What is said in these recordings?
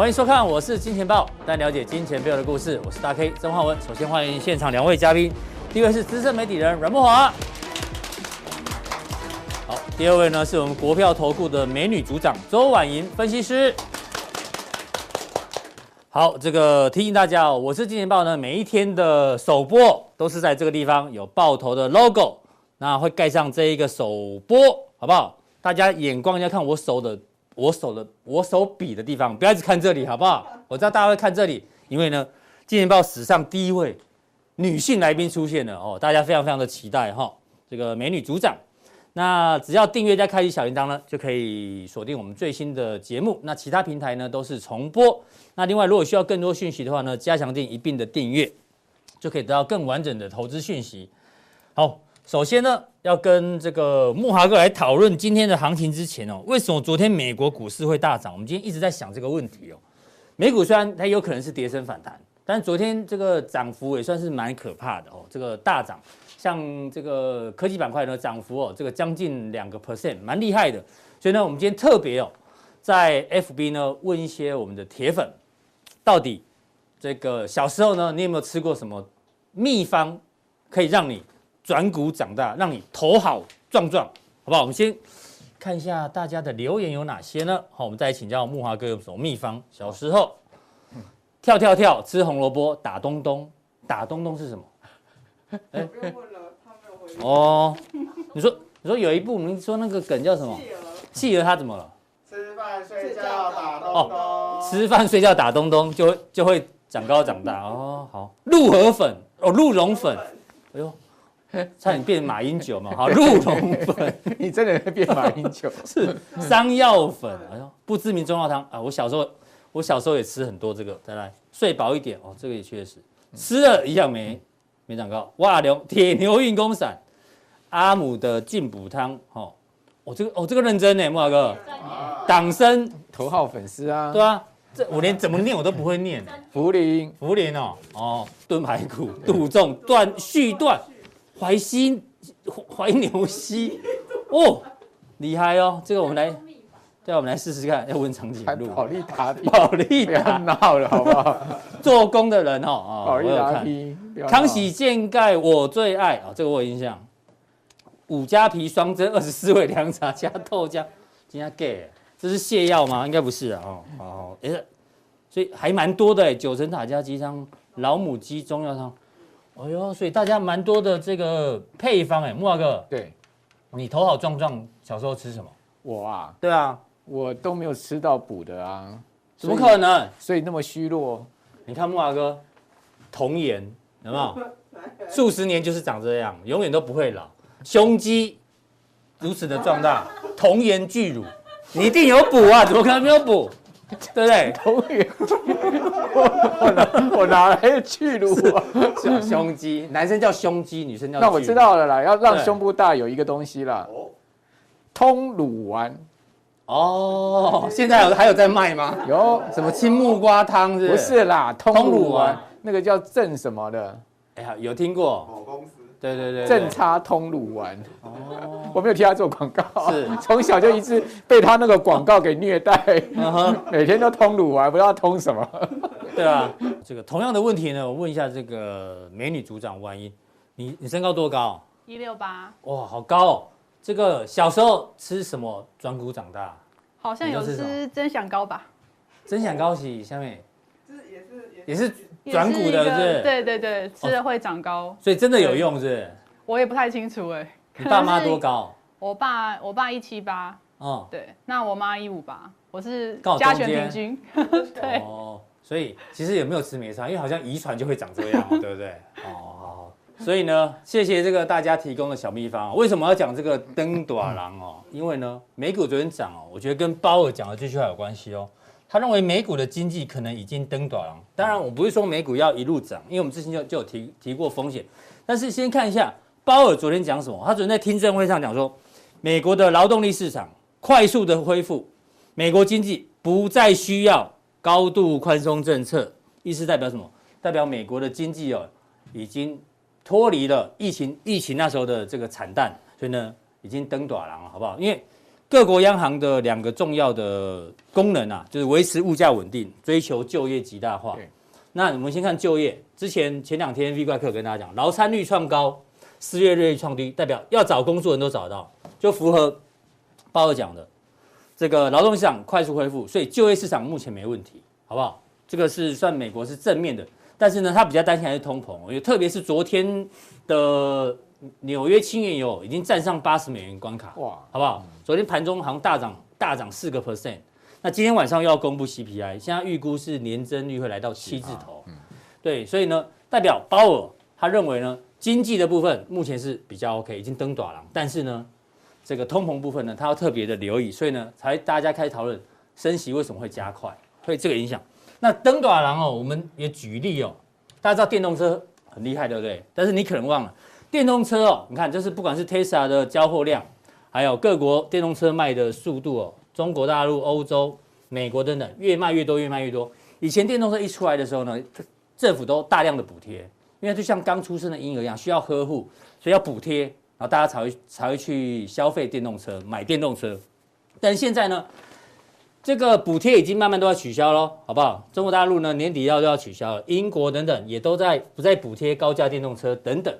欢迎收看，我是金钱豹，带你了解金钱背后的故事。我是大 K 曾焕文。首先欢迎现场两位嘉宾，第一位是资深媒体人阮慕驊。好，第二位呢是我们国票投顾的美女组长周婉莹分析师。好，这个提醒大家哦，我是金钱豹呢，每一天的首播都是在这个地方有爆头的 logo，那会盖上这一个首播，好不好？大家眼光要看我手的。我手的我手比的地方，不要一直看这里，好不好？我知道大家会看这里，因为呢，金钱报史上第一位女性来宾出现了哦，大家非常非常的期待哈、哦。这个美女组长，那只要订阅加开启小铃铛呢，就可以锁定我们最新的节目。那其他平台呢都是重播。那另外，如果需要更多讯息的话呢，加强錠一并的订阅，就可以得到更完整的投资讯息。好。首先呢，要跟这个慕华哥来讨论今天的行情之前哦，为什么昨天美国股市会大涨？我们今天一直在想这个问题哦。美股虽然它有可能是跌升反弹，但昨天这个涨幅也算是蛮可怕的哦。这个大涨，像这个科技板块呢，涨幅哦，这个将近两个 percent，蛮厉害的。所以呢，我们今天特别哦，在 FB 呢问一些我们的铁粉，到底这个小时候呢，你有没有吃过什么秘方，可以让你转股长大，让你头好壮壮，好不好？我们先看一下大家的留言有哪些呢？好，我们再来请教木华哥有什么秘方？小时候跳跳跳吃红萝卜打东东，打东东是什么？哎，哦，你说你说有一部，你说那个梗叫什么？企鹅他怎么了？吃饭睡觉打东东。哦，吃饭睡觉打东东就会就会长高长大哦。好，鹿河粉哦，鹿茸粉，哎呦。差点变马英九嘛？好，鹿茸粉，你真的会变马英九？是山药粉，哎呦，不知名中药汤啊！我小时候，我小时候也吃很多这个。再来，睡饱一点哦，这个也确实吃了一样没没长高。哇，牛铁牛运功散，阿姆的进补汤，哦，哦这个哦这个认真呢，慕驊哥，党参头号粉丝啊，对啊，这我连怎么念我都不会念。茯苓，茯苓哦，哦炖排骨，杜仲断续断。淮西怀牛膝 哦，厉害哦！这个我们来，对，我们来试试看。要问长颈鹿，保利达，保利达，闹了好不好？做工的人哦，保利达，康熙健盖我最爱啊，这个我有印象。五加皮双蒸二十四味凉茶加豆浆，加钙，这是泻药吗？应该不是啊。哦，好，哎，所以还蛮多的哎，九层塔加鸡汤，老母鸡中药汤。哎呦，所以大家蛮多的这个配方哎，木华哥，对，你头好壮壮，小时候吃什么？我啊，对啊，我都没有吃到补的啊，怎么可能？所以那么虚弱。你看木华哥，童颜有没有？数十年就是长这样，永远都不会老，胸肌如此的壮大，童颜巨乳，你一定有补啊，怎么可能没有补？对不对？童颜，我哪我哪来的巨乳啊？胸肌，男生叫胸肌，女生叫。那我知道了啦，要让胸部大有一个东西啦，通乳丸。哦，现在有还有在卖吗？有，什么青木瓜汤是？不是啦，通乳丸，那个叫正什么的？哎呀，有听过。对对对，正差通乳丸。哦，我没有替他做广告，是 从小就一直被他那个广告给虐待，每天都通乳丸，不知道通什么。对啊，这个同样的问题呢，我问一下这个美女组长万一，你你身高多高？一六八。哇，好高哦！这个小时候吃什么转骨长大？好像有吃增享膏吧？增享膏是下面，是也是也是。转骨的是，是，对对对，吃了会长高，哦，所以真的有用是，是？我也不太清楚哎。你爸妈多高？我爸我爸一七八，哦，对，那我妈一五八，我是加权平均，对。哦，所以其实也没有吃没差，因为好像遗传就会长这样，对不对？哦，所以呢，谢谢这个大家提供的小秘方。为什么要讲这个登大人哦？因为呢，美股昨天涨哦，我觉得跟鲍尔讲的这句话有关系哦。他认为美股的经济可能已经登短了。当然，我不是说美股要一路涨，因为我们之前就就有提提过风险。但是先看一下鲍尔昨天讲什么。他昨天在听证会上讲说，美国的劳动力市场快速的恢复，美国经济不再需要高度宽松政策。意思代表什么？代表美国的经济哦，已经脱离了疫情疫情那时候的这个惨淡，所以呢，已经登短了，好不好？因为各国央行的两个重要的功能啊，就是维持物价稳定，追求就业极大化。那我们先看就业，之前前两天 V 怪客跟大家讲，劳参率创高，失业率创低，代表要找工作人都找到，就符合鲍尔讲的这个劳动市场快速恢复，所以就业市场目前没问题，好不好？这个是算美国是正面的，但是呢，他比较担心还是通膨，因为特别是昨天的纽约轻原油已经站上八十美元关卡，哇，好不好？昨天盘中好像大涨大涨四个 percent，那今天晚上又要公布 CPI，现在预估是年增率会来到七字头，嗯，对，所以呢，代表鲍尔他认为呢，经济的部分目前是比较 OK，已经登短了，但是呢，这个通膨部分呢，他要特别的留意，所以呢，才大家开始讨论升息为什么会加快，会这个影响。那登短狼哦，我们也举例哦，大家知道电动车很厉害，对不对？但是你可能忘了，电动车哦，你看，就是不管是 Tesla 的交货量，还有各国电动车卖的速度哦，中国大陆、欧洲、美国等等，越卖越多，越卖越多。以前电动车一出来的时候呢，政府都大量的补贴，因为就像刚出生的婴儿一样，需要呵护，所以要补贴，然后大家才会才会去消费电动车，买电动车。但现在呢？这个补贴已经慢慢都要取消了，好不好？中国大陆呢，年底要都要取消了，英国等等也都在不再补贴高价电动车等等，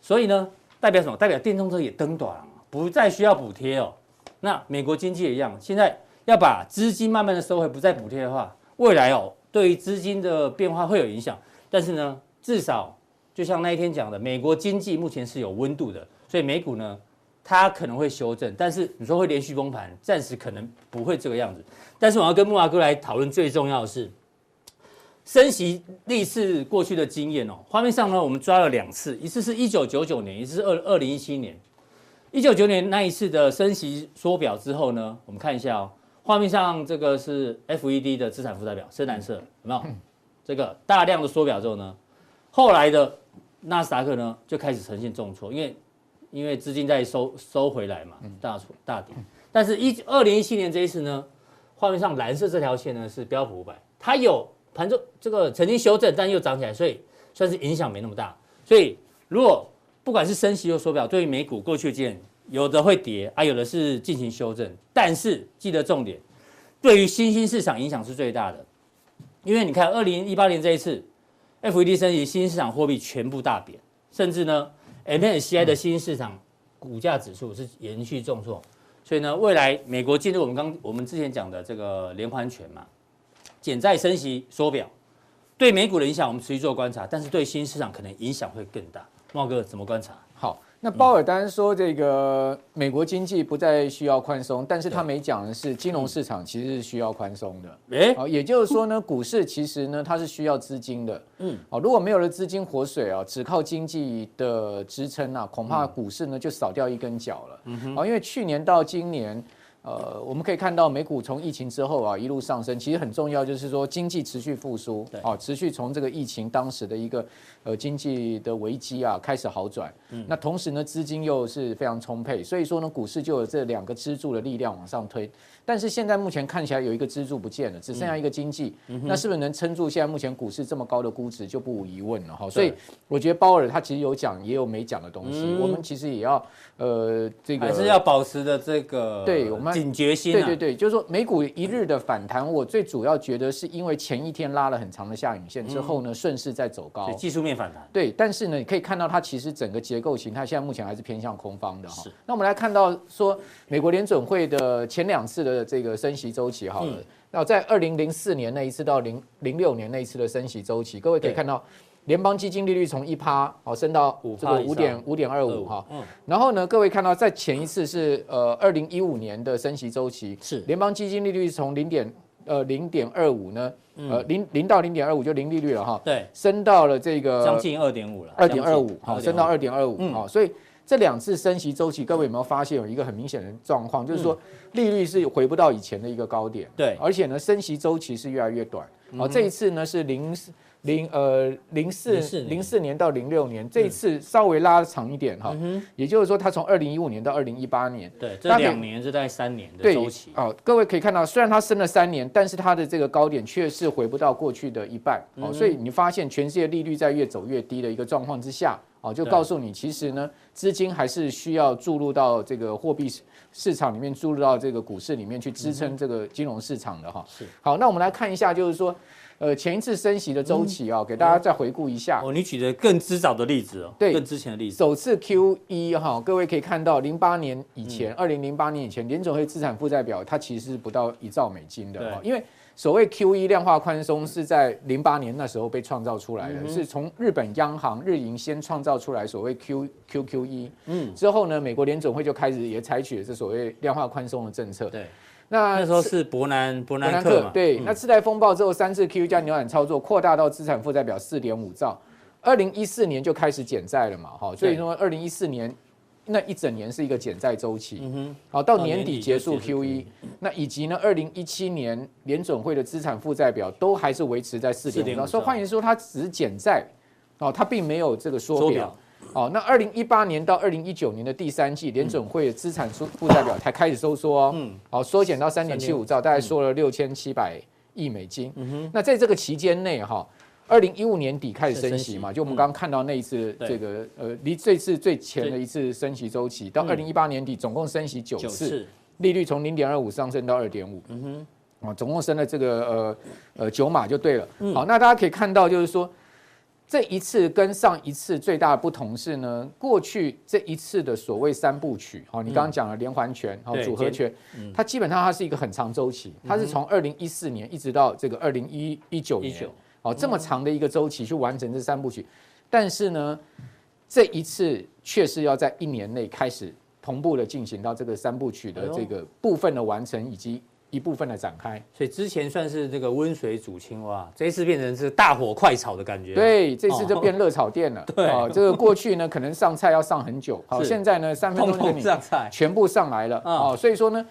所以呢，代表什么？代表电动车也登短了，不再需要补贴哦。那美国经济也一样，现在要把资金慢慢的收回，不再补贴的话，未来哦，对于资金的变化会有影响。但是呢，至少就像那一天讲的，美国经济目前是有温度的，所以美股呢，它可能会修正，但是你说会连续崩盘，暂时可能不会这个样子。但是我要跟木华哥来讨论最重要的是，升息历次过去的经验哦。画面上呢，我们抓了两次，一次是一九九九年，一次是二二零一七年。一九九九年那一次的升息缩表之后呢，我们看一下哦，画面上这个是 FED 的资产负债表，深蓝色有没有？这个大量的缩表之后呢，后来的纳斯达克呢就开始呈现重挫，因为因为资金在收收回来嘛，大挫大跌。但是一二零一七年这一次呢？画面上蓝色这条线呢是标普五百，它有盘中这个曾经修正，但又涨起来，所以算是影响没那么大。所以如果不管是升息又缩表，对于美股过去的经验，有的会跌啊，有的是进行修正。但是记得重点，对于新兴市场影响是最大的，因为你看二零一八年这一次，FED 升息，新市场货币全部大贬，甚至呢，MSCI 的新兴市场股价指数是延续重挫。所以呢，未来美国进入我们刚我们之前讲的这个连环拳嘛，减债升息缩表，对美股的影响我们持续做观察，但是对新市场可能影响会更大。茂哥怎么观察？好。那鲍尔当然说，这个美国经济不再需要宽松，但是他没讲的是金融市场其实是需要宽松的。哎，好，也就是说呢，股市其实呢它是需要资金的。嗯，好，如果没有了资金活水啊，只靠经济的支撑啊，恐怕股市呢就少掉一根脚了。嗯哼，好，因为去年到今年。呃，我们可以看到美股从疫情之后啊一路上升，其实很重要就是说经济持续复苏，对，啊，持续从这个疫情当时的一个呃经济的危机啊开始好转，嗯，那同时呢资金又是非常充沛，所以说呢股市就有这两个支柱的力量往上推。但是现在目前看起来有一个支柱不见了，只剩下一个经济，嗯、那是不是能撑住现在目前股市这么高的估值就不无疑问了哈。所以我觉得鲍尔他其实有讲也有没讲的东西，嗯、我们其实也要呃这个还是要保持的这个对我们警觉心、啊。对对对，就是说美股一日的反弹，我最主要觉得是因为前一天拉了很长的下影线之后呢，顺势在走高，技术面反弹。对，但是呢，你可以看到它其实整个结构形态现在目前还是偏向空方的哈。那我们来看到说美国联准会的前两次的这个升息。周期好了，那在二零零四年那一次到零零六年那一次的升息周期，各位可以看到，联邦基金利率从一趴好升到这个五点五点二五哈，然后呢，各位看到在前一次是呃二零一五年的升息周期，是。联邦基金利率从零点呃零点二五呢，呃零零到零点二五就零利率了哈，对，升到了这个将近二点五了，二点二五好，升到二点二五好，所以。这两次升息周期，各位有没有发现有一个很明显的状况，就是说利率是回不到以前的一个高点，对，而且呢升息周期是越来越短。好，这一次呢是零零呃零四零四年到零六年，这一次稍微拉长一点哈，也就是说，它从二零一五年到二零一八年，对，这两年是大概三年的周期。哦，各位可以看到，虽然它升了三年，但是它的这个高点却是回不到过去的一半。哦，所以你发现全世界利率在越走越低的一个状况之下，哦，就告诉你，其实呢，资金还是需要注入到这个货币市场里面，注入到这个股市里面去支撑这个金融市场的哈。是。好，那我们来看一下，就是说。呃，前一次升息的周期啊，给大家再回顾一下。哦，你举的更之早的例子哦，对，更之前的例子。首次 Q 一哈，各位可以看到，零八年以前，二零零八年以前，联准会资产负债表它其实是不到一兆美金的哦，因为所谓 QE 量化宽松是在零八年那时候被创造出来的，是从日本央行日银先创造出来所谓 Q QQE，嗯，之后呢，美国联总会就开始也采取了这所谓量化宽松的政策，对。那那时候是伯南伯南克嘛？对，那次贷风暴之后，三次 QE 加扭转操作扩大到资产负债表四点五兆，二零一四年就开始减债了嘛，哈，所以说二零一四年那一整年是一个减债周期，嗯哼，好，到年底结束 QE，那以及呢，二零一七年联准会的资产负债表都还是维持在四点五兆，所以换言之说，它只是减债，哦，它并没有这个缩表。哦，那二零一八年到二零一九年的第三季，联准会资产负负债表才开始收缩哦。嗯，好，缩减到三点七五兆，大概缩了六千七百亿美金。嗯哼，那在这个期间内哈，二零一五年底开始升息嘛，就我们刚刚看到那一次这个呃，离这次最前的一次升息周期，到二零一八年底总共升息九次，利率从零点二五上升到二点五。嗯哼，啊，总共升了这个呃呃九码就对了。好，那大家可以看到就是说。这一次跟上一次最大的不同是呢，过去这一次的所谓三部曲，好，你刚刚讲了连环拳，好，组合拳，它基本上它是一个很长周期，它是从二零一四年一直到这个二零一一九。年，哦，这么长的一个周期去完成这三部曲，但是呢，这一次却是要在一年内开始同步的进行到这个三部曲的这个部分的完成以及。一部分的展开，所以之前算是这个温水煮青蛙，这一次变成是大火快炒的感觉。对，这次就变热炒店了。对，啊，这个过去呢，可能上菜要上很久，好，现在呢，三分钟就给你全部上来了。啊，所以说呢，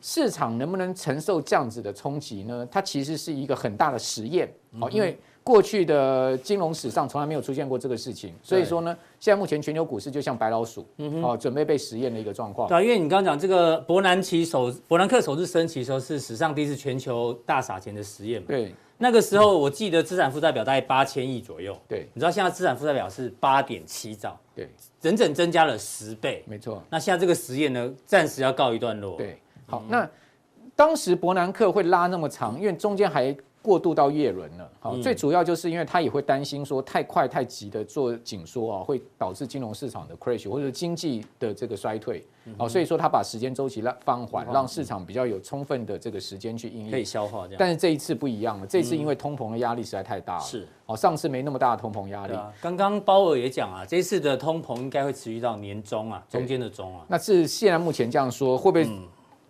市场能不能承受这样子的冲击呢？它其实是一个很大的实验。好，因为。过去的金融史上从来没有出现过这个事情，所以说呢，现在目前全球股市就像白老鼠，哦，准备被实验的一个状况。对，因为你刚刚讲这个伯南奇首伯南克首次升旗的时候是史上第一次全球大撒钱的实验嘛？对，那个时候我记得资产负债表大概八千亿左右。对，你知道现在资产负债表是八点七兆，对，整整增加了十倍。没错。那现在这个实验呢，暂时要告一段落。对，好，那当时伯南克会拉那么长，因为中间还。过渡到叶轮了，好，最主要就是因为他也会担心说太快太急的做紧缩啊，会导致金融市场的 crash 或者经济的这个衰退，好，所以说他把时间周期让放缓，让市场比较有充分的这个时间去应可以消化这样。但是这一次不一样了，这次因为通膨的压力实在太大了，是，哦，上次没那么大的通膨压力。刚刚鲍尔也讲啊，这次的通膨应该会持续到年中啊，中间的中啊。那是现在目前这样说，会不会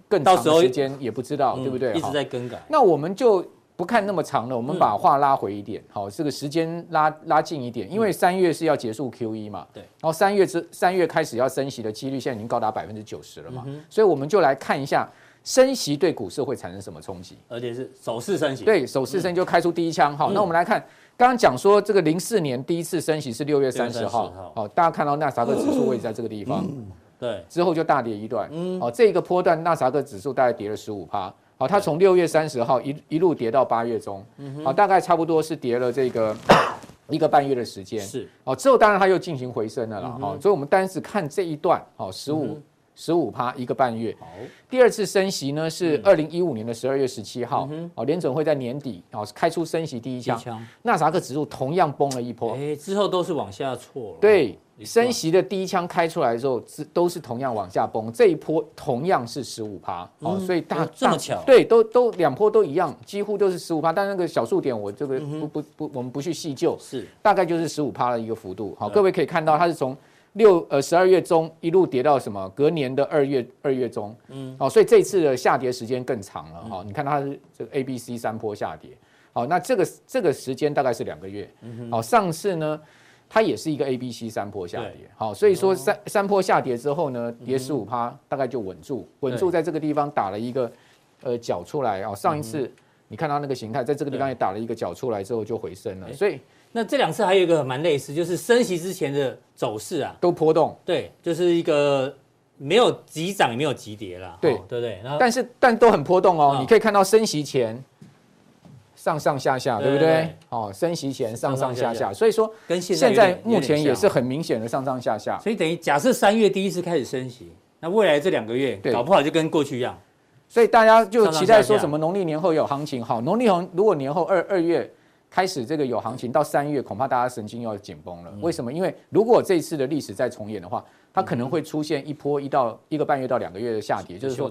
更长的时间也不知道，对不对？一直在更改。那我们就。不看那么长了，我们把话拉回一点，好，这个时间拉拉近一点，因为三月是要结束 QE 嘛，对，然后三月之三月开始要升息的几率现在已经高达百分之九十了嘛，所以我们就来看一下升息对股市会产生什么冲击，而且是首次升息，对，首次升就开出第一枪，好，那我们来看，刚刚讲说这个零四年第一次升息是六月三十号，好，大家看到纳斯达克指数位置在这个地方，对，之后就大跌一段，嗯，好，这个波段纳斯达克指数大概跌了十五趴。好，它从六月三十号一一路跌到八月中，好，大概差不多是跌了这个 一个半月的时间。是，哦，之后当然它又进行回升了啦。好，所以我们单是看这一段，好，十五十五趴一个半月。好，第二次升息呢是二零一五年的十二月十七号，哦，联准会在年底哦开出升息第一枪，纳斯达克指数同样崩了一波。哎，之后都是往下挫。对。升息的第一枪开出来的时候，是都是同样往下崩，这一波同样是十五趴，哦，所以大这么巧，对，都都两波都一样，几乎都是十五趴，但那个小数点我这个不不不，我们不去细究，是。大概就是十五趴的一个幅度，好，各位可以看到它是从六呃十二月中一路跌到什么隔年的二月二月中，嗯，好，所以这次的下跌时间更长了，哈，你看它是这个 A B C 三波下跌，好，那这个这个时间大概是两个月，好，上次呢。它也是一个 A、B、C 三波下跌，好，所以说三三波下跌之后呢，跌十五趴，大概就稳住，稳住在这个地方打了一个呃脚出来啊。上一次你看到那个形态，在这个地方也打了一个角出来之后就回升了。所以那这两次还有一个蛮类似，就是升息之前的走势啊，都波动。对，就是一个没有急涨也没有急跌啦。对，对不对？但是但都很波动哦。你可以看到升息前上上下下，对不对？哦，升息前上上下下，所以说跟现在目前也是很明显的上上下下。所以等于假设三月第一次开始升息，那未来这两个月搞不好就跟过去一样。所以大家就期待说什么农历年后有行情，好，农历年如果年后二二月开始这个有行情，到三月恐怕大家神经要紧绷了。为什么？因为如果这次的历史再重演的话，它可能会出现一波一到一个半月到两个月的下跌，就是说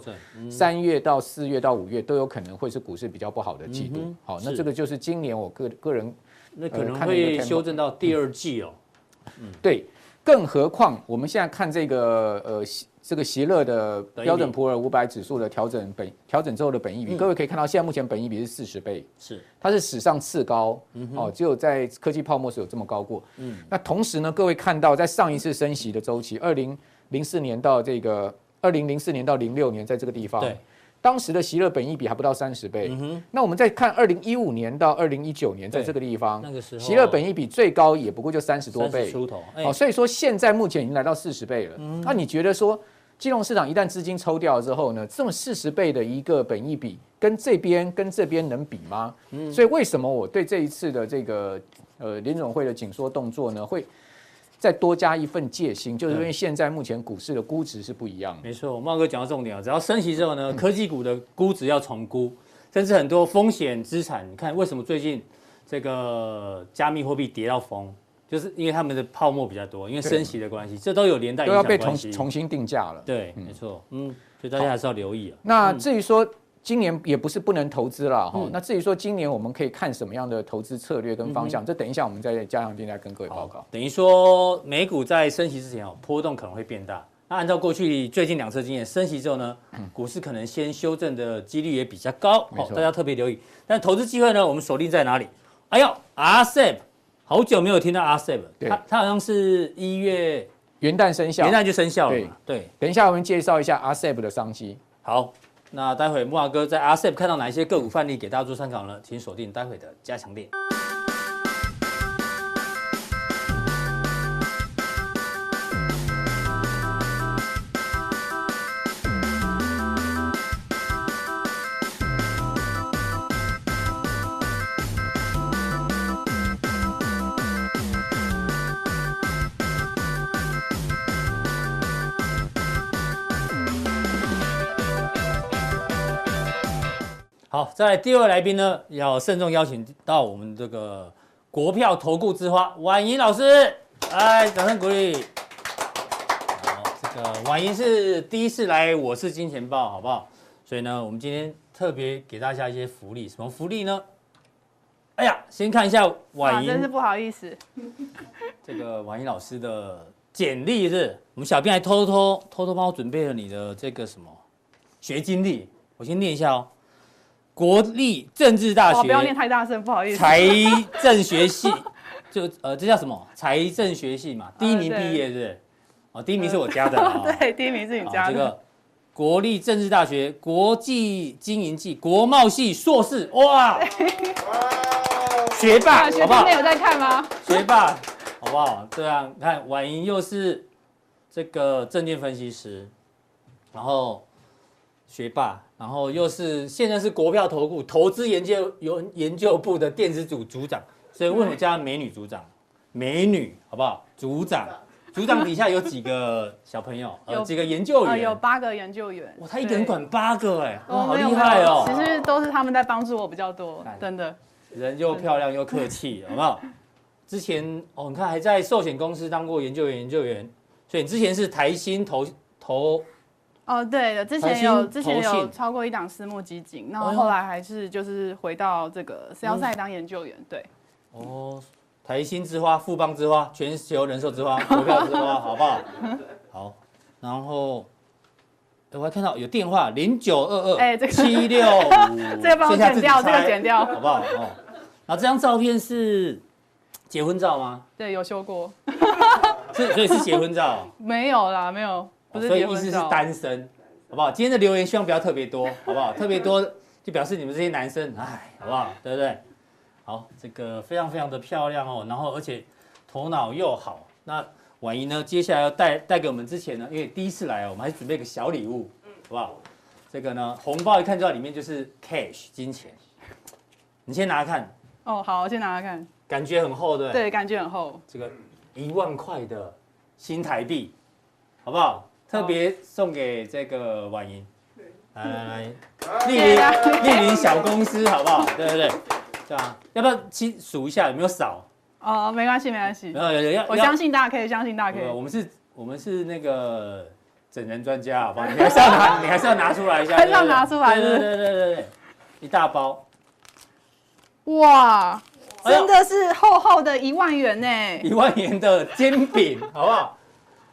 三月到四月到五月都有可能会是股市比较不好的季度。好，那这个就是今年我个个人那可能会修正到第二季哦。嗯，对，更何况我们现在看这个呃。这个席勒的标准普尔五百指数的调整本调整之后的本益比，各位可以看到，现在目前本益比是四十倍，是它是史上次高，哦，只有在科技泡沫时有这么高过。嗯，那同时呢，各位看到在上一次升息的周期，二零零四年到这个二零零四年到零六年，在这个地方，对，当时的席勒本益比还不到三十倍。嗯，那我们再看二零一五年到二零一九年，在这个地方，那个时候席勒本益比最高也不过就三十多倍出头，哦，所以说现在目前已经来到四十倍了。那你觉得说？金融市场一旦资金抽掉之后呢，这么四十倍的一个本益比，跟这边跟这边能比吗？嗯，所以为什么我对这一次的这个呃联总会的紧缩动作呢，会再多加一份戒心？就是因为现在目前股市的估值是不一样的。没错，茂哥讲到重点啊，只要升息之后呢，科技股的估值要重估，甚至很多风险资产，你看为什么最近这个加密货币跌到疯？就是因为他们的泡沫比较多，因为升息的关系，这都有连带影响关系，都要被重重新定价了。对，没错，嗯，所以大家还是要留意啊。那至于说今年也不是不能投资了哈，那至于说今年我们可以看什么样的投资策略跟方向，这等一下我们再加强錠来跟各位报告。等于说美股在升息之前哦，波动可能会变大。那按照过去最近两次经验，升息之后呢，股市可能先修正的几率也比较高，哦，大家特别留意。但投资机会呢，我们锁定在哪里？哎呦，RCEP。好久没有听到 RCEP，它它好像是一月元旦生效，元旦就生效了嘛。对，对，等一下我们介绍一下 RCEP 的商机。好，那待会木华哥在 RCEP 看到哪一些个股范例给大家做参考呢？请锁定待会的加强练。好，在第二位来宾呢，要慎重邀请到我们这个国票投顾之花婉莹老师，来，掌声鼓励。好，这个婉莹是第一次来《我是金钱豹》，好不好？所以呢，我们今天特别给大家一些福利，什么福利呢？哎呀，先看一下婉莹，真是不好意思。这个婉莹老师的简历是，我们小编还偷偷偷偷帮我准备了你的这个什么学经历，我先念一下哦。国立政治大学，不要念太大声，不好意思。财政学系，就呃，这叫什么？财政学系嘛，第一名毕业是不是？哦，第一名是我家的。对，第一名是你家的。这个国立政治大学国际经营系国贸系硕士，哇，学霸，学霸有在看吗？学霸，好不好？这样看，婉莹又是这个证券分析师，然后学霸。然后又是现在是国票投顾投资研究有研究部的电子组组长，所以为什么叫美女组长？美女好不好？组长，组长底下有几个小朋友？有几个研究员？有八个研究员。哇，他一个人管八个哎，哇，好厉害哦！其实都是他们在帮助我比较多，真的。人又漂亮又客气，好不好？之前哦，你看还在寿险公司当过研究员，研究员，所以你之前是台新投投。哦，对的，之前有之前有超过一档私募基金，然后后来还是就是回到这个 sell side 当研究员，对。哦，台新之花、富邦之花、全球人寿之花、股票之花，好不好？好，然后我还看到有电话零九二二哎，这个七六五，这个帮我剪掉，这个剪掉，好不好？哦，然后这张照片是结婚照吗？对，有修过。是，所以是结婚照？没有啦，没有。所以意思是单身，好不好？今天的留言希望不要特别多，好不好？特别多就表示你们这些男生，哎，好不好？对不对？好，这个非常非常的漂亮哦，然后而且头脑又好。那婉仪呢，接下来要带带给我们之前呢，因为第一次来哦，我们还准备个小礼物，好不好？这个呢，红包一看就知道里面就是 cash 金钱。你先拿看。哦，好，我先拿拿看。感觉很厚，对。对，感觉很厚。这个一万块的新台币，好不好？特别送给这个婉莹。来来来，莅临莅临小公司，好不好？对对对，这样要不要去数一下有没有少？哦，没关系，没关系。没有有有要，我相信大家可以，相信大家可以。我们是，我们是那个。整人专家，好不好？你还是要拿，你还是要拿出来一下，还是要拿出来，对对对对对，一大包，哇，真的是厚厚的一万元呢，一万元的煎饼，好不好？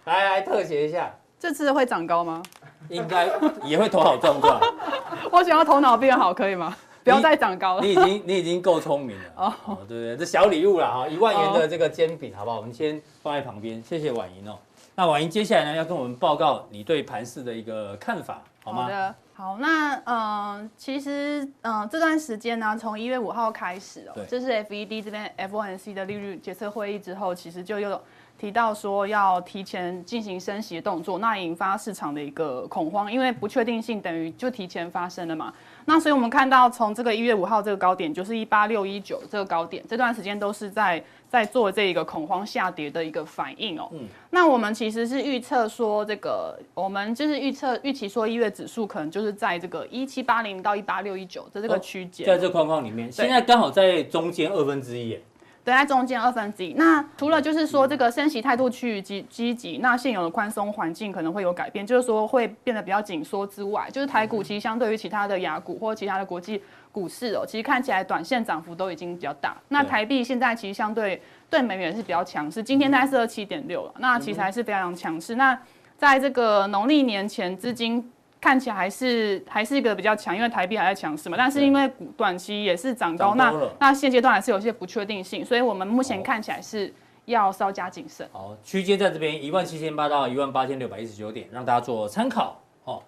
来来特写一下，这次会长高吗？应该也会头好壮壮。我想要头脑变好，可以吗？不要再长高了。你已经你已经够聪明了哦，对对对，这小礼物啦哈，一万元的这个煎饼，好不好？我们先放在旁边，谢谢婉莹哦。那婉莹接下来呢，要跟我们报告你对盘市的一个看法，好吗？好的，好。那嗯、呃，其实嗯、呃，这段时间呢，从一月五号开始哦，这是 FED 这边 FOMC 的利率决策会议之后，其实就又提到说要提前进行升息的动作，那引发市场的一个恐慌，因为不确定性等于就提前发生了嘛。那所以我们看到从这个一月五号这个高点，就是一八六一九这个高点，这段时间都是在。在做这一个恐慌下跌的一个反应哦。嗯，那我们其实是预测说，这个我们就是预测预期说，一月指数可能就是在这个一七八零到一八六一九的这个区间，在这框框里面，现在刚好在中间二分之一。对，在中间二分之一。那除了就是说这个升息态度趋于积积极，那现有的宽松环境可能会有改变，就是说会变得比较紧缩之外，就是台股其实相对于其他的雅股或其他的国际股市哦，其实看起来短线涨幅都已经比较大。那台币现在其实相对对美元是比较强势，今天大概是二七点六了，那其实还是非常强势。那在这个农历年前资金。看起来还是还是一个比较强，因为台币还在强势嘛。但是因为股短期也是涨高，那那现阶段还是有些不确定性，所以我们目前看起来是要稍加谨慎。好，区间在这边一万七千八到一万八千六百一十九点，让大家做参考。哦，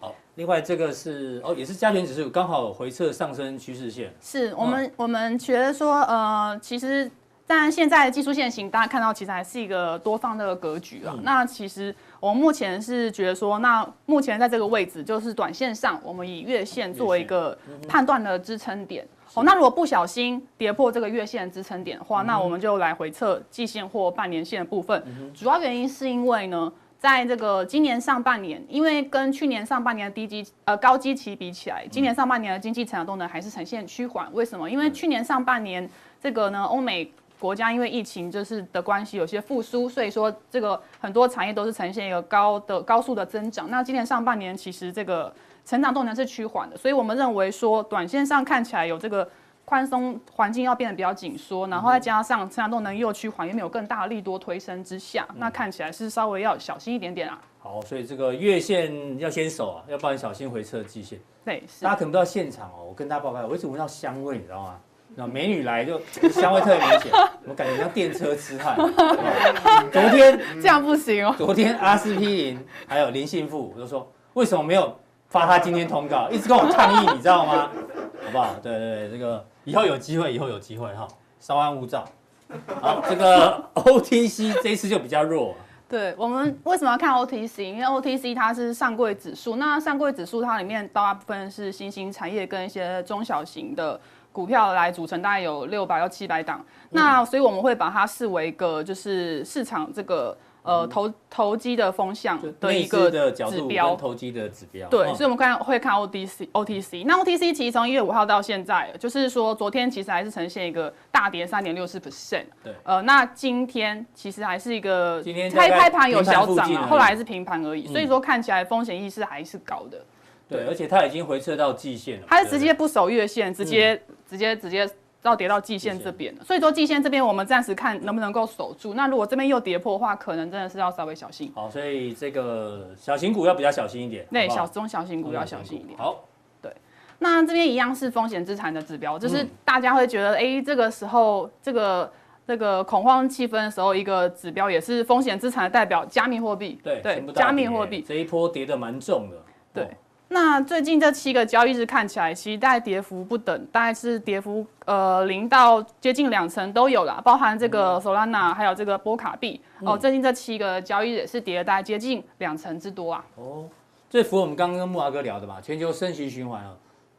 好，另外这个是哦，也是加权指数刚好回撤上升趋势线。是我们、嗯、我们觉得说呃，其实。当然，现在的技术线型大家看到，其实还是一个多方的格局啊。嗯、那其实我们目前是觉得说，那目前在这个位置，就是短线上，我们以月线作为一个判断的支撑点。哦，那如果不小心跌破这个月线支撑点的话，那我们就来回测季线或半年线的部分。主要原因是因为呢，在这个今年上半年，因为跟去年上半年的低基呃高基期比起来，今年上半年的经济成长动能还是呈现趋缓。为什么？因为去年上半年这个呢，欧美。国家因为疫情就是的关系有些复苏，所以说这个很多产业都是呈现一个高的高速的增长。那今年上半年其实这个成长动能是趋缓的，所以我们认为说短线上看起来有这个宽松环境要变得比较紧缩，然后再加上成长动能又趋缓，又没有更大的利多推升之下，那看起来是稍微要小心一点点啊。好，所以这个月线要先守啊，要不然小心回撤季线。对，大家可能不到现场哦，我跟大家报告，我一直闻到香味，你知道吗？那美女来就香味特别明显，我感觉像电车痴汉。昨天 这样不行哦。昨天阿司匹林还有林信富，我就说为什么没有发他今天通告，一直跟我抗议，你知道吗？好不好？对对对，这个以后有机会，以后有机会哈，稍安勿躁。好，这个 OTC 这一次就比较弱。对，我们为什么要看 OTC？因为 OTC 它是上柜指数，那上柜指数它里面大部分是新兴产业跟一些中小型的。股票来组成，大概有六百到七百档，那所以我们会把它视为一个就是市场这个呃投投机的风向的一个指标，投机的指标。对，所以我们看会看 OTC OTC。那 OTC 其实从一月五号到现在，就是说昨天其实还是呈现一个大跌三点六四 percent。对，呃，那今天其实还是一个开开盘有小涨啊，后来还是平盘而已。所以说看起来风险意识还是高的。对，而且它已经回撤到季线了。它是直接不守月线，直接。直接直接到跌到季线这边，所以说季线这边我们暂时看能不能够守住。那如果这边又跌破的话，可能真的是要稍微小心。好，所以这个小型股要比较小心一点。对，小中小型股要小心一点。好，对。那这边一样是风险资产的指标，就是大家会觉得，哎、欸，这个时候这个这个恐慌气氛的时候，一个指标也是风险资产的代表，加密货币。对对，加密货币这一波跌得蛮重的。对。那最近这七个交易日看起来，其实大概跌幅不等，大概是跌幅呃零到接近两成都有啦，包含这个 Solana 还有这个波卡币哦，最近这七个交易日也是跌了大概接近两成之多啊。哦，这符合我们刚刚跟木华哥聊的嘛，全球升息循环啊，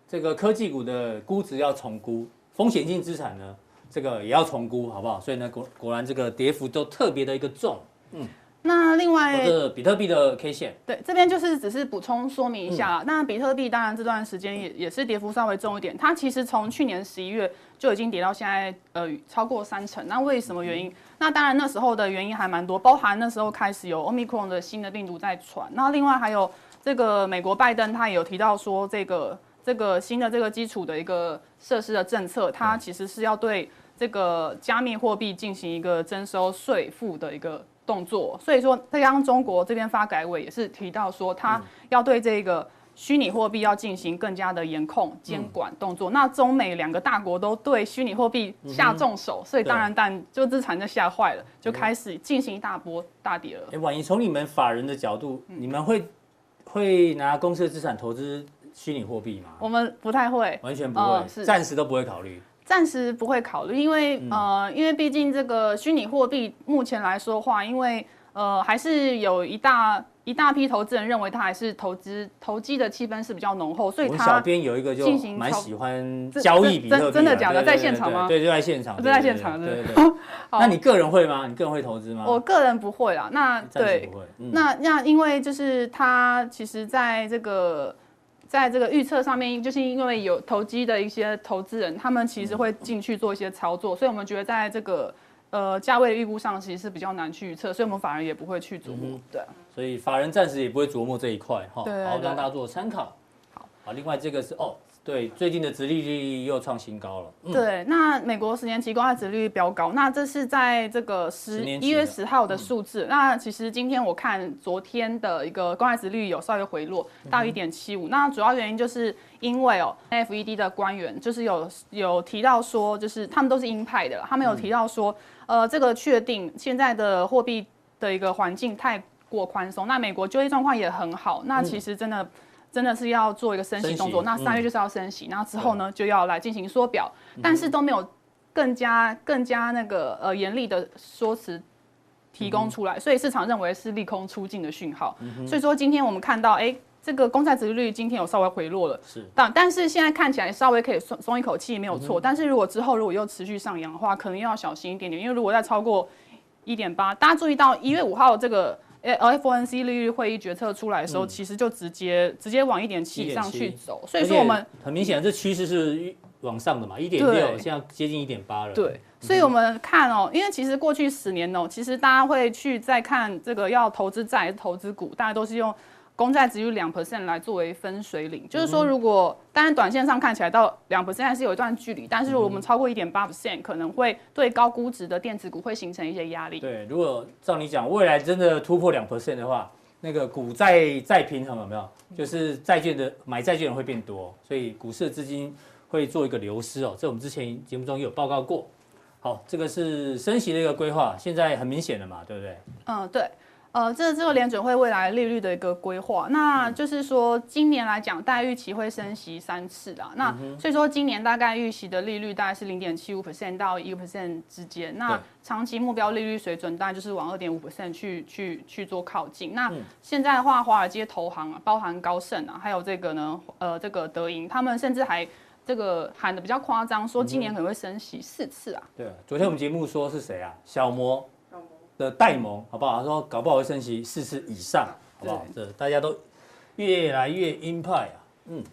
这个科技股的估值要重估，风险性资产呢，这个也要重估，好不好？所以呢，果果然这个跌幅都特别的一个重，嗯。那另外，这比特币的 K 线，对，这边就是只是补充说明一下。嗯、那比特币当然这段时间也也是跌幅稍微重一点，它其实从去年十一月就已经跌到现在，呃，超过三成。那为什么原因？嗯、那当然那时候的原因还蛮多，包含那时候开始有 Omicron 的新的病毒在传。那另外还有这个美国拜登他也有提到说，这个这个新的这个基础的一个设施的政策，它其实是要对这个加密货币进行一个征收税负的一个。动作，所以说，刚刚中国这边发改委也是提到说，他要对这个虚拟货币要进行更加的严控监管动作。嗯、那中美两个大国都对虚拟货币下重手，嗯、所以当然，但就资产就吓坏了，就开始进行一大波大跌了。哎，婉仪，从你们法人的角度，你们会会拿公司的资产投资虚拟货币吗？我们不太会，完全不会，呃、暂时都不会考虑。暂时不会考虑，因为、嗯、呃，因为毕竟这个虚拟货币目前来说的话，因为呃，还是有一大一大批投资人认为它还是投资投机的气氛是比较浓厚，所以他小编有一个就蛮喜欢交易比特币，真的假的？在现场吗？对，就在现场，就在现场，对对。那你个人会吗？你个人会投资吗？我个人不会啦。那对，嗯、那那因为就是他其实在这个。在这个预测上面，就是因为有投机的一些投资人，他们其实会进去做一些操作，所以我们觉得在这个呃价位的预估上，其实是比较难去预测，所以我们法人也不会去琢磨。对，所以法人暂时也不会琢磨这一块哈，对，好，让大家做参考。好，好，另外这个是哦。对，最近的殖利率又创新高了。嗯、对，那美国十年期公债殖利率飙高，那这是在这个十一月十号的数字。嗯、那其实今天我看昨天的一个公债殖利率有稍微回落到一点七五。那主要原因就是因为哦，FED 的官员就是有有提到说，就是他们都是鹰派的，他们有提到说，嗯、呃，这个确定现在的货币的一个环境太过宽松，那美国就业状况也很好，那其实真的。嗯真的是要做一个升息动作，那三月就是要升息，然后之后呢就要来进行缩表，但是都没有更加更加那个呃严厉的说辞提供出来，所以市场认为是利空出尽的讯号。所以说今天我们看到，哎，这个公债殖利率今天有稍微回落了，是，但但是现在看起来稍微可以松松一口气，没有错。但是如果之后如果又持续上扬的话，可能又要小心一点点，因为如果再超过一点八，大家注意到一月五号这个。FOMC 利率会议决策出来的时候，其实就直接直接往一点七以上去走，所以说我们很明显这趋势是往上的嘛，一点六现在接近一点八了。对，所以我们看哦，因为其实过去十年哦，其实大家会去再看这个要投资债还是投资股，大家都是用。公债只有两 percent 来作为分水岭，就是说，如果当然短线上看起来到两 percent 还是有一段距离，但是如果我们超过一点八 percent，可能会对高估值的电子股会形成一些压力。对，如果照你讲，未来真的突破两 percent 的话，那个股债再平衡有没有？就是债券的买债券会变多，所以股市的资金会做一个流失哦。这我们之前节目中也有报告过。好，这个是升息的一个规划，现在很明显了嘛，对不对？嗯，对。呃，这这个联准会未来利率的一个规划，那就是说今年来讲，大概预期会升息三次啦。那所以说今年大概预期的利率大概是零点七五 percent 到一个 percent 之间。那长期目标利率水准大概就是往二点五 percent 去去去做靠近。那现在的话，华尔街投行啊，包含高盛啊，还有这个呢，呃，这个德银，他们甚至还这个喊的比较夸张，说今年可能会升息四次啊。对，昨天我们节目说是谁啊？小摩。的戴蒙，好不好？他说搞不好会升息四次以上，好不好？这大家都越来越鹰派啊。嗯，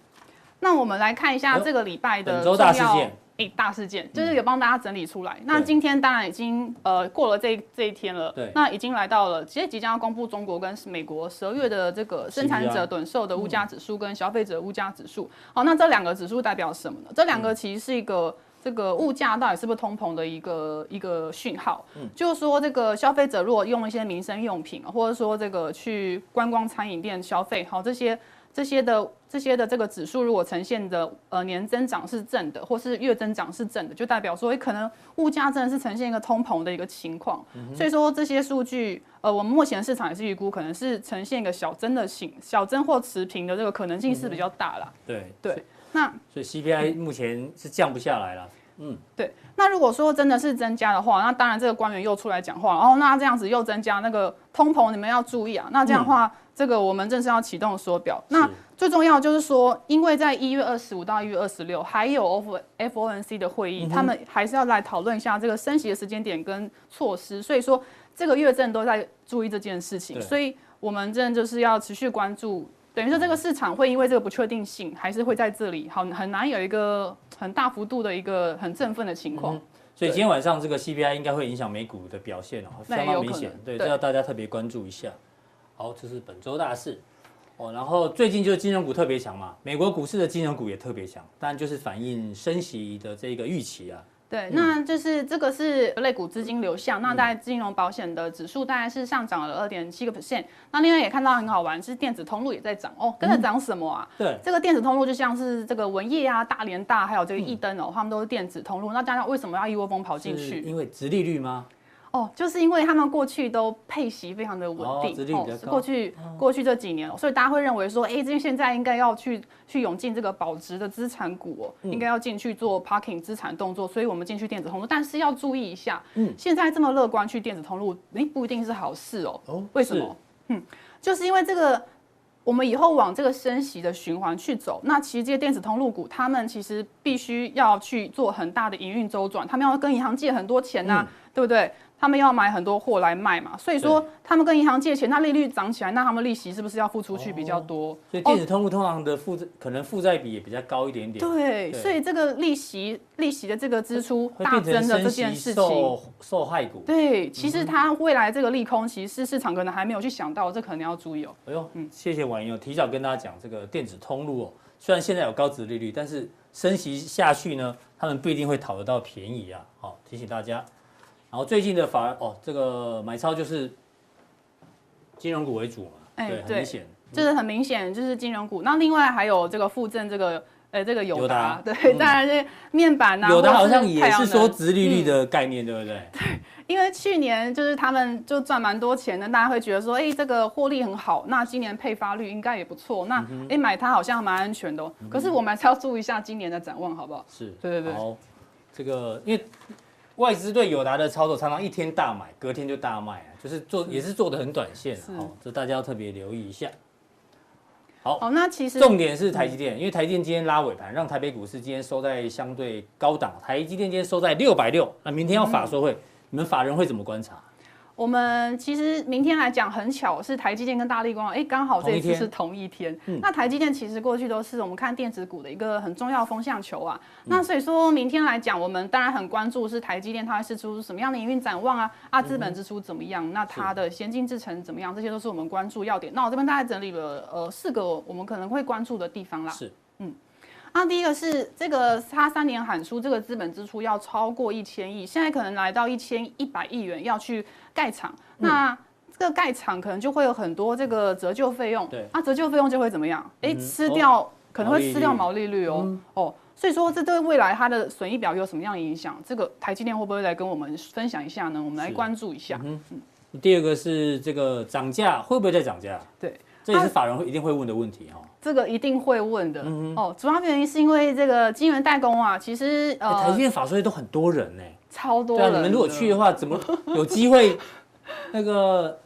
那我们来看一下这个礼拜的本周大事件。哎，大事件就是有帮大家整理出来。那今天当然已经呃过了这这一天了。对。那已经来到了，其实即将要公布中国跟美国十二月的这个生产者短售的物价指数跟消费者物价指数。好，那这两个指数代表什么呢？这两个其实是一个。这个物价到底是不是通膨的一个一个讯号？嗯，就是说这个消费者如果用一些民生用品，或者说这个去观光餐饮店消费，好，这些这些的这些的这个指数如果呈现的呃年增长是正的，或是月增长是正的，就代表说，可能物价真的是呈现一个通膨的一个情况。嗯、所以说这些数据，呃，我们目前市场也是预估可能是呈现一个小增的形，小增或持平的这个可能性是比较大啦。对对，那所以 CPI 目前是降不下来了。嗯，对。那如果说真的是增加的话，那当然这个官员又出来讲话，哦，那这样子又增加那个通膨，你们要注意啊。那这样的话。嗯这个我们正式要启动缩表，那最重要就是说，因为在一月二十五到一月二十六还有 F F O N C 的会议，他们还是要来讨论一下这个升息的时间点跟措施，所以说这个月正都在注意这件事情，所以我们真的就是要持续关注，等于说这个市场会因为这个不确定性，还是会在这里好很难有一个很大幅度的一个很振奋的情况。所以今天晚上这个 CPI 应该会影响美股的表现哦，相当明显，对，这要大家特别关注一下。好，这是本周大事哦。然后最近就是金融股特别强嘛，美国股市的金融股也特别强，当然就是反映升息的这个预期啊。对，那就是这个是类股资金流向。那在金融保险的指数大概是上涨了二点七个 percent。那另外也看到很好玩，是电子通路也在涨哦。跟着涨什么啊？对，这个电子通路就像是这个文业啊、大连大还有这个易登哦，他们都是电子通路。那大家为什么要一窝蜂跑进去？因为殖利率吗？哦，就是因为他们过去都配息非常的稳定，哦，哦过去过去这几年，所以大家会认为说，哎，这现在应该要去去涌进这个保值的资产股哦，嗯、应该要进去做 parking 资产动作，所以我们进去电子通路，但是要注意一下，嗯，现在这么乐观去电子通路，哎，不一定是好事哦。哦，为什么？嗯，就是因为这个，我们以后往这个升息的循环去走，那其实这些电子通路股，他们其实必须要去做很大的营运周转，他们要跟银行借很多钱呐、啊，嗯、对不对？他们要买很多货来卖嘛，所以说他们跟银行借钱，那利率涨起来，那他们利息是不是要付出去比较多？所以电子通路通常的负债可能负债比也比较高一点点。对，所以这个利息利息的这个支出大增的这件事情，受受害股。对，其实它未来这个利空，其实市场可能还没有去想到，这可能要注意哦。哎呦，嗯，谢谢婉莹，提早跟大家讲这个电子通路哦，虽然现在有高值利率，但是升息下去呢，他们不一定会讨得到便宜啊。好，提醒大家。然后最近的反而哦，这个买超就是金融股为主嘛，哎、对，很明显，就是很明显就是金融股。那另外还有这个附赠这个，呃，这个友达，对，当然是面板啊。有的好像也是说殖利率的概念，嗯、对不对？对，因为去年就是他们就赚蛮多钱的，大家会觉得说，哎，这个获利很好，那今年配发率应该也不错，那哎、嗯、买它好像蛮安全的、哦。可是我们还是要注意一下今年的展望，好不好？是，对对对。好，这个因为。外资对友达的操作常常一天大买，隔天就大卖啊，就是做也是做的很短线啊，这大家要特别留意一下。好，哦，那其实重点是台积电，因为台积电今天拉尾盘，让台北股市今天收在相对高档，台积电今天收在六百六，那明天要法说会，你们法人会怎么观察？我们其实明天来讲很巧，是台积电跟大立光，哎，刚好这一次是同一天。那台积电其实过去都是我们看电子股的一个很重要风向球啊。嗯、那所以说明天来讲，我们当然很关注是台积电它会释出什么样的营运展望啊，啊，资本支出怎么样？嗯、那它的先进制程怎么样？这些都是我们关注要点。那我这边大概整理了呃四个我们可能会关注的地方啦。是，嗯。那第一个是这个，他三年喊出这个资本支出要超过一千亿，现在可能来到一千一百亿元要去盖厂，嗯、那这个盖厂可能就会有很多这个折旧费用，对，那折旧费用就会怎么样？哎、嗯，吃掉、哦、可能会吃掉毛利率哦，嗯、哦，所以说这对未来它的损益表有什么样的影响？这个台积电会不会来跟我们分享一下呢？我们来关注一下。嗯，嗯第二个是这个涨价会不会再涨价？对。这也是法人会一定会问的问题哈。这个一定会问的。嗯哼哦，主要原因是因为这个金圆代工啊，其实呃，台积电法说会都很多人呢，超多人。对啊，你们如果去的话，怎么有机会 那个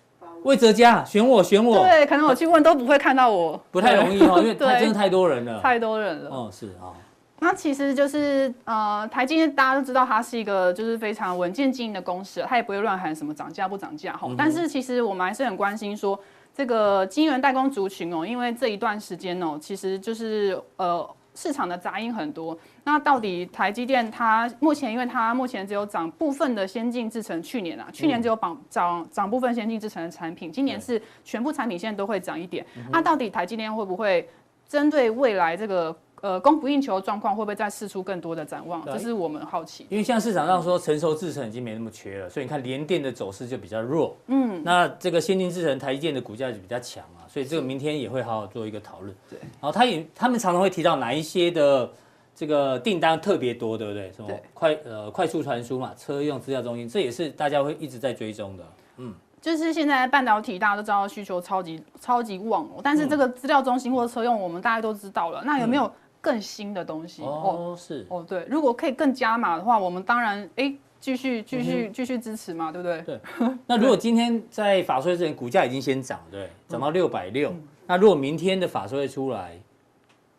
魏哲家选我选我？对，可能我去问都不会看到我，不太容易哈，因为他真的太多人了，太多人了。哦，是啊。那其实就是呃，台积电大家都知道，它是一个就是非常稳健经营的公司，它也不会乱喊什么涨价不涨价哈。但是其实我们还是很关心说。这个晶圆代工族群哦，因为这一段时间哦，其实就是呃市场的杂音很多。那到底台积电它目前，因为它目前只有涨部分的先进制程，去年啊，去年只有涨涨涨部分先进制程的产品，今年是全部产品线都会涨一点。那到底台积电会不会针对未来这个？呃，供不应求的状况会不会再释出更多的展望？这是我们好奇。因为像市场上说，成熟制程已经没那么缺了，所以你看联电的走势就比较弱。嗯，那这个先进制程台积电的股价就比较强啊，所以这个明天也会好好做一个讨论。对，然后他也他们常常会提到哪一些的这个订单特别多，对不对？什么快呃快速传输嘛，车用资料中心，这也是大家会一直在追踪的。嗯，就是现在半导体大家都知道需求超级超级旺哦，但是这个资料中心或者车用，我们大家都知道了，那有没有更新的东西？哦，是哦，对，如果可以更加码的话，我们当然哎。继续继续继续支持嘛，对不对？对。那如果今天在法说会之前，股价已经先涨，对，涨到六百六。那如果明天的法说会出来，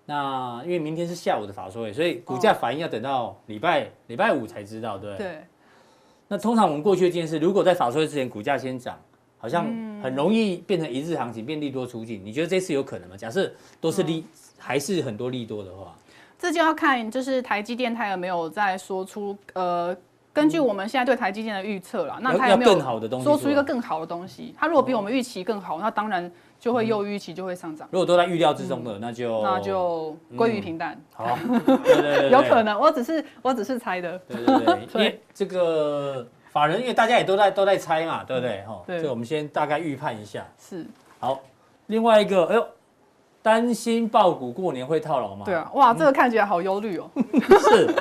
那因为明天是下午的法说会，所以股价反应要等到礼拜礼拜五才知道，对。对。那通常我们过去的经验是，如果在法说会之前股价先涨，好像很容易变成一日行情，变利多出尽。你觉得这次有可能吗？假设都是利，还是很多利多的话，这就要看就是台积电它有没有在说出呃。根据我们现在对台积电的预测啦，那它有没有说出一个更好的东西？它如果比我们预期更好，那当然就会优于预期，就会上涨。如果都在预料之中的，那就那就归于平淡。好，对对对，有可能，我只是我只是猜的。对对对，因为这个法人，因为大家也都在都在猜嘛，对不对？哈，所以我们先大概预判一下。是。好，另外一个，哎呦，担心爆股过年会套牢吗？对啊，哇，这个看起来好忧虑哦。是，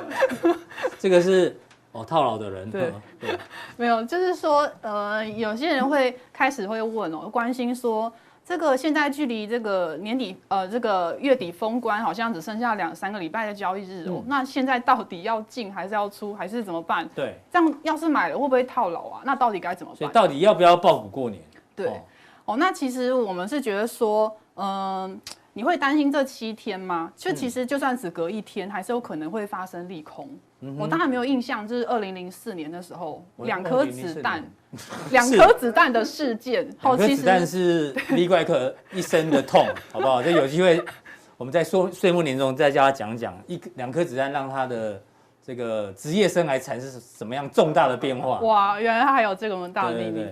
这个是。哦，套牢的人对对，没有，就是说，呃，有些人会开始会问哦，关心说，这个现在距离这个年底，呃，这个月底封关好像只剩下两三个礼拜的交易日哦，嗯、那现在到底要进还是要出，还是怎么办？对，这样要是买了会不会套牢啊？那到底该怎么办？所以到底要不要抱股过年？对，哦，哦，那其实我们是觉得说，嗯、呃。你会担心这七天吗？就其实就算只隔一天，还是有可能会发生利空。嗯、我当然没有印象，就是二零零四年的时候，两颗子弹，两颗子弹的事件。两颗子弹是李怪客一生的痛，好不好？就有机会，我们在岁岁末年终再叫他讲讲一两颗子弹让他的这个职业生涯产生什么样重大的变化。哇，原来他还有这个么大的秘密。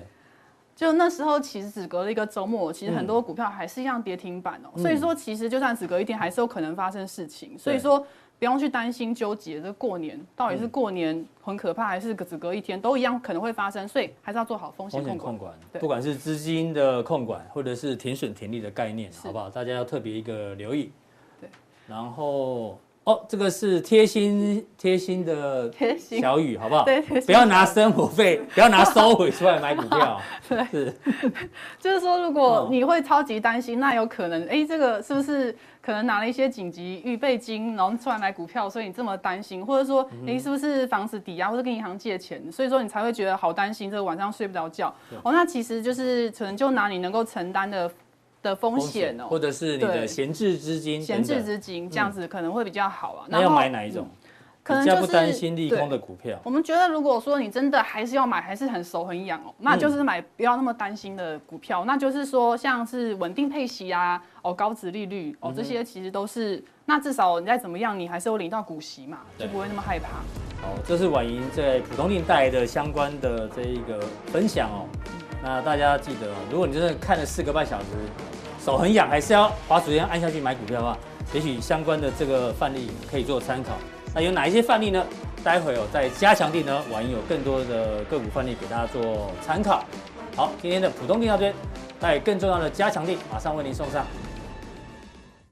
就那时候，其实只隔了一个周末，其实很多股票还是一样跌停板哦。嗯、所以说，其实就算只隔一天，还是有可能发生事情。嗯、所以说，不用去担心纠结这过年到底是过年很可怕，还是只隔一天，都一样可能会发生。所以还是要做好风险控管。控管对不管是资金的控管，或者是停损停利的概念，好不好？大家要特别一个留意。对，然后。哦，这个是贴心贴心的小雨，好不好？对，不要拿生活费，不要拿收回出来买股票。对，是，就是说，如果你会超级担心，那有可能，哎，这个是不是可能拿了一些紧急预备金，然后出来买股票，所以你这么担心，或者说，哎，是不是房子抵押，或者跟银行借钱，所以说你才会觉得好担心，这个晚上睡不着觉。哦，那其实就是可能就拿你能够承担的。的风险哦，或者是你的闲置资金，闲置资金这样子可能会比较好啊。那要买哪一种？可能就是不担心利空的股票。我们觉得，如果说你真的还是要买，还是很熟很痒哦，那就是买不要那么担心的股票。那就是说，像是稳定配息啊，哦，高值利率哦，这些其实都是。那至少你再怎么样，你还是有领到股息嘛，就不会那么害怕。好，这是婉莹在普通錠带来的相关的这一个分享哦。那大家记得，如果你真的看了四个半小时，手很痒，还是要花时间按下去买股票的话，也许相关的这个范例可以做参考。那有哪一些范例呢？待会有在加强地呢，婉莹有更多的个股范例给大家做参考。好，今天的普通錠到这边，那更重要的加强地马上为您送上。